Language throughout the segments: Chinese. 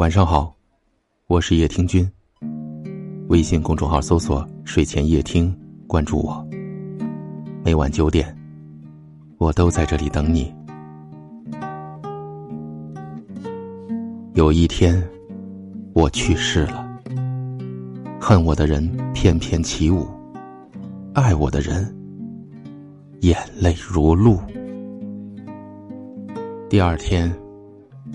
晚上好，我是叶听君。微信公众号搜索“睡前夜听”，关注我。每晚九点，我都在这里等你。有一天，我去世了，恨我的人翩翩起舞，爱我的人眼泪如露。第二天。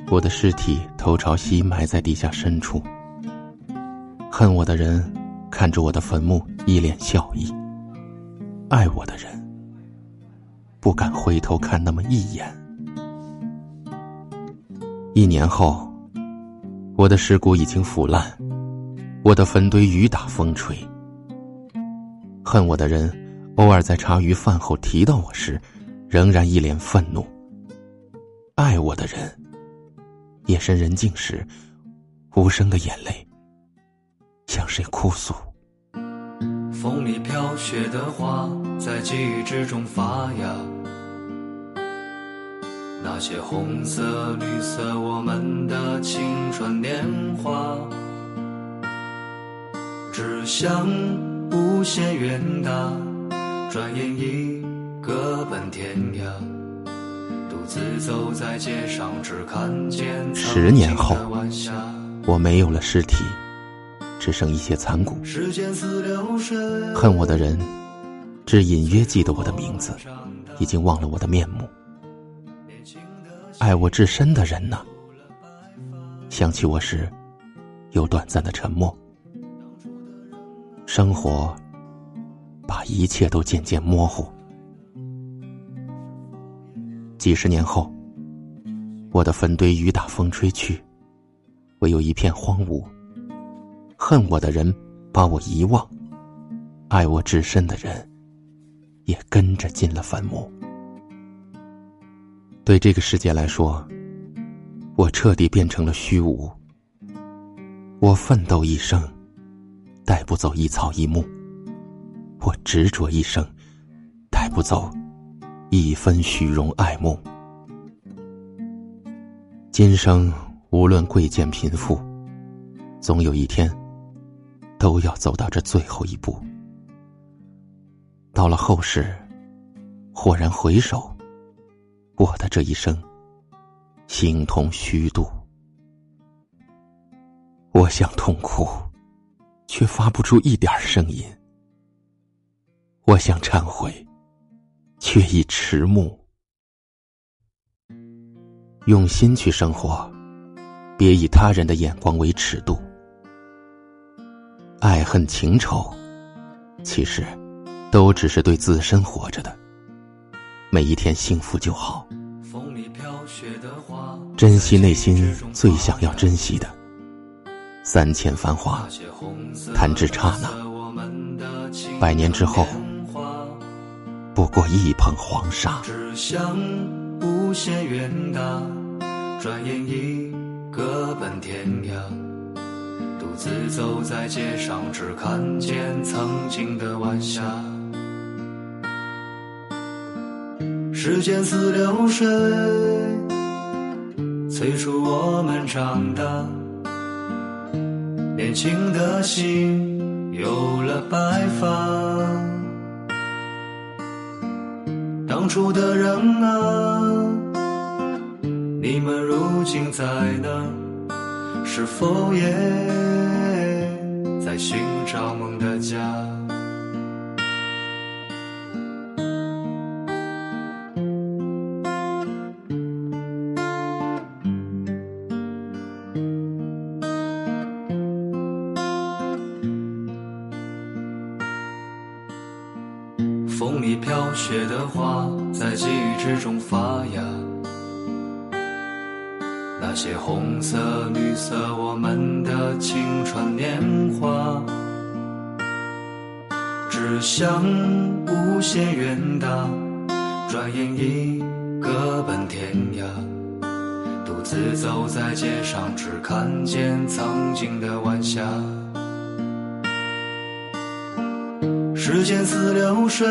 我的尸体头朝西埋在地下深处，恨我的人看着我的坟墓一脸笑意，爱我的人不敢回头看那么一眼。一年后，我的尸骨已经腐烂，我的坟堆雨打风吹。恨我的人偶尔在茶余饭后提到我时，仍然一脸愤怒。爱我的人。夜深人静时，无声的眼泪向谁哭诉？风里飘雪的花，在记忆之中发芽。那些红色、绿色，我们的青春年华，只想无限远大，转眼已各奔天涯。走在街上，只看见十年后，我没有了尸体，只剩一些残骨。恨我的人，只隐约记得我的名字，已经忘了我的面目。爱我至深的人呢？想起我时，有短暂的沉默。生活，把一切都渐渐模糊。几十年后，我的坟堆雨打风吹去，唯有一片荒芜。恨我的人把我遗忘，爱我至深的人也跟着进了坟墓。对这个世界来说，我彻底变成了虚无。我奋斗一生，带不走一草一木；我执着一生，带不走。一分虚荣爱慕，今生无论贵贱贫富，总有一天都要走到这最后一步。到了后世，豁然回首，我的这一生，形同虚度。我想痛哭，却发不出一点声音；我想忏悔。却已迟暮。用心去生活，别以他人的眼光为尺度。爱恨情仇，其实都只是对自身活着的。每一天幸福就好。珍惜内心最想要珍惜的。三千繁华，弹指刹那。百年之后。不过一捧黄沙，只想无限远大，转眼已各奔天涯。独自走在街上，只看见曾经的晚霞。时间似流水，催促我们长大。年轻的心有了白发。当初的人啊，你们如今在哪？是否也在寻找梦的家？风里飘雪的花，在记忆之中发芽。那些红色、绿色，我们的青春年华。志向无限远大，转眼已各奔天涯。独自走在街上，只看见曾经的晚霞。时间似流水，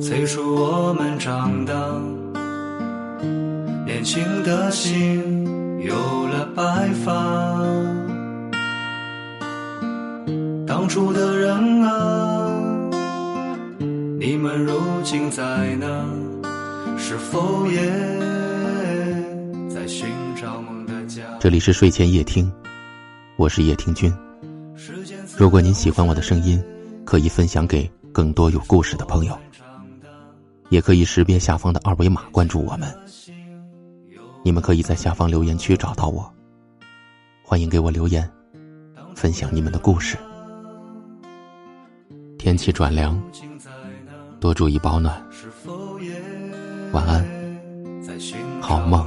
催促我们长大。年轻的心有了白。发。当初的人啊，你们如今在哪？是否也在寻找梦的家？这里是睡前夜听，我是夜听君。如果您喜欢我的声音，可以分享给更多有故事的朋友，也可以识别下方的二维码关注我们。你们可以在下方留言区找到我，欢迎给我留言，分享你们的故事。天气转凉，多注意保暖。晚安，好梦。